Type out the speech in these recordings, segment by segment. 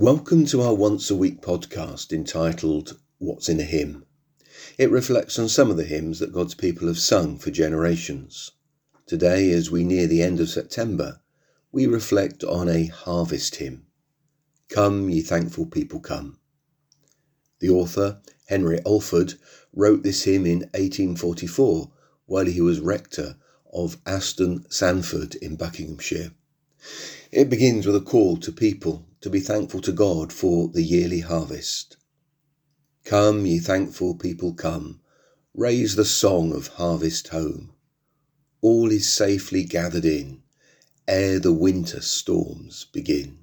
Welcome to our once a week podcast entitled What's in a Hymn. It reflects on some of the hymns that God's people have sung for generations. Today, as we near the end of September, we reflect on a harvest hymn. Come, ye thankful people, come. The author, Henry Alford, wrote this hymn in 1844 while he was rector of Aston Sandford in Buckinghamshire. It begins with a call to people to be thankful to God for the yearly harvest. Come, ye thankful people, come, raise the song of harvest home. All is safely gathered in, ere the winter storms begin.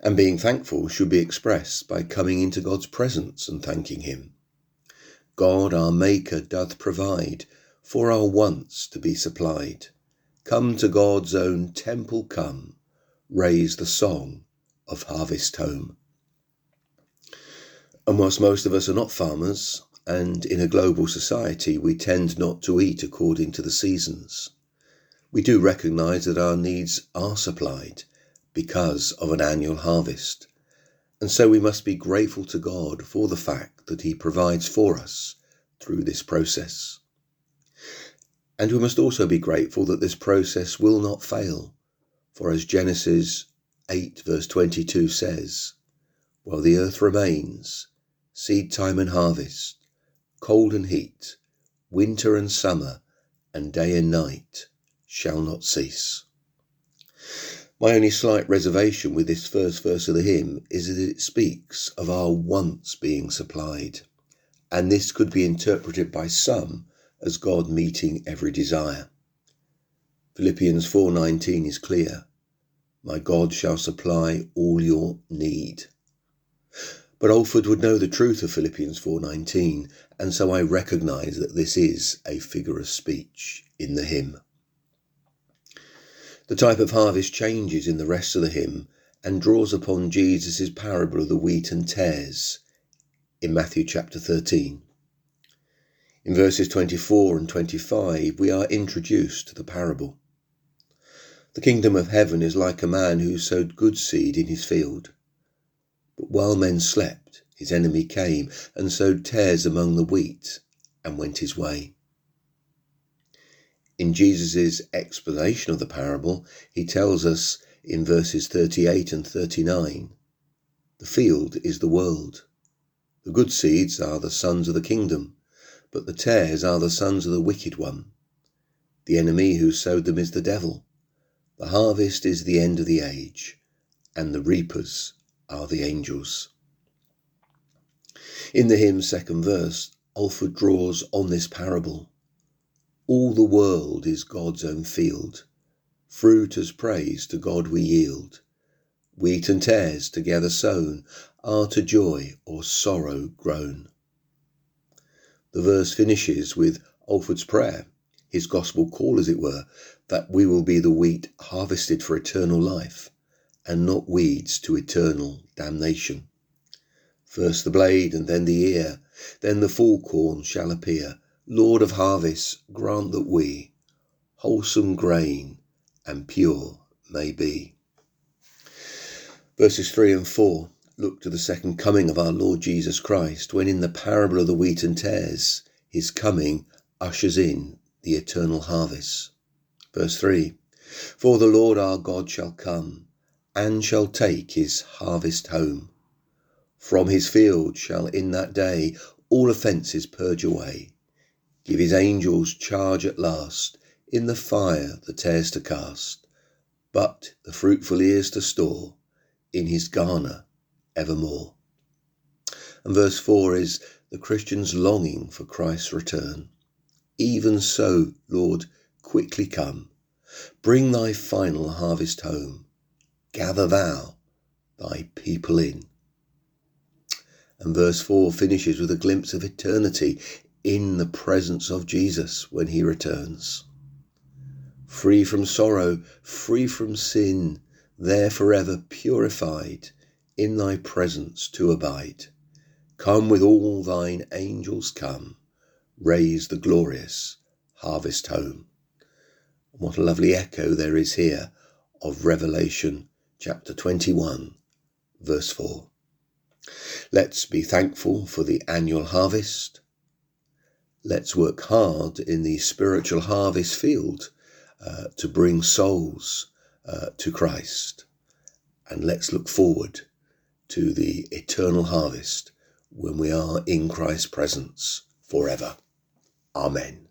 And being thankful should be expressed by coming into God's presence and thanking Him. God our Maker doth provide for our wants to be supplied. Come to God's own temple come, raise the song of harvest home. And whilst most of us are not farmers, and in a global society we tend not to eat according to the seasons, we do recognise that our needs are supplied because of an annual harvest. And so we must be grateful to God for the fact that He provides for us through this process. And we must also be grateful that this process will not fail for as Genesis 8 verse 22 says, While the earth remains, seed time and harvest, cold and heat, winter and summer, and day and night shall not cease. My only slight reservation with this first verse of the hymn is that it speaks of our wants being supplied, and this could be interpreted by some as God meeting every desire. Philippians 4:19 is clear. My God shall supply all your need. But Alford would know the truth of Philippians 4:19, and so I recognize that this is a figure of speech in the hymn. The type of harvest changes in the rest of the hymn and draws upon Jesus' parable of the wheat and tares in Matthew chapter 13. In verses 24 and 25, we are introduced to the parable. The kingdom of heaven is like a man who sowed good seed in his field. But while men slept, his enemy came and sowed tares among the wheat and went his way. In Jesus' explanation of the parable, he tells us in verses 38 and 39 the field is the world. The good seeds are the sons of the kingdom but the tares are the sons of the wicked one. The enemy who sowed them is the devil. The harvest is the end of the age, and the reapers are the angels. In the hymn's second verse, Alford draws on this parable. All the world is God's own field. Fruit as praise to God we yield. Wheat and tares together sown are to joy or sorrow grown. The verse finishes with Alford's prayer, his gospel call, as it were, that we will be the wheat harvested for eternal life and not weeds to eternal damnation. First the blade and then the ear, then the full corn shall appear. Lord of harvests, grant that we wholesome grain and pure may be. Verses 3 and 4 look to the second coming of our Lord Jesus Christ, when in the parable of the wheat and tares, his coming ushers in the eternal harvest. Verse 3 For the Lord our God shall come, and shall take his harvest home. From his field shall in that day all offences purge away. Give his angels charge at last in the fire the tares to cast, but the fruitful ears to store in his garner evermore. And verse 4 is the Christian's longing for Christ's return. Even so, Lord, quickly come. Bring thy final harvest home. Gather thou thy people in. And verse 4 finishes with a glimpse of eternity in the presence of Jesus when he returns. Free from sorrow, free from sin, there forever purified, in thy presence to abide. Come with all thine angels come, raise the glorious harvest home. And What a lovely echo there is here of Revelation chapter 21, verse 4. Let's be thankful for the annual harvest. Let's work hard in the spiritual harvest field uh, to bring souls uh, to Christ. And let's look forward to the eternal harvest when we are in Christ's presence forever. Amen.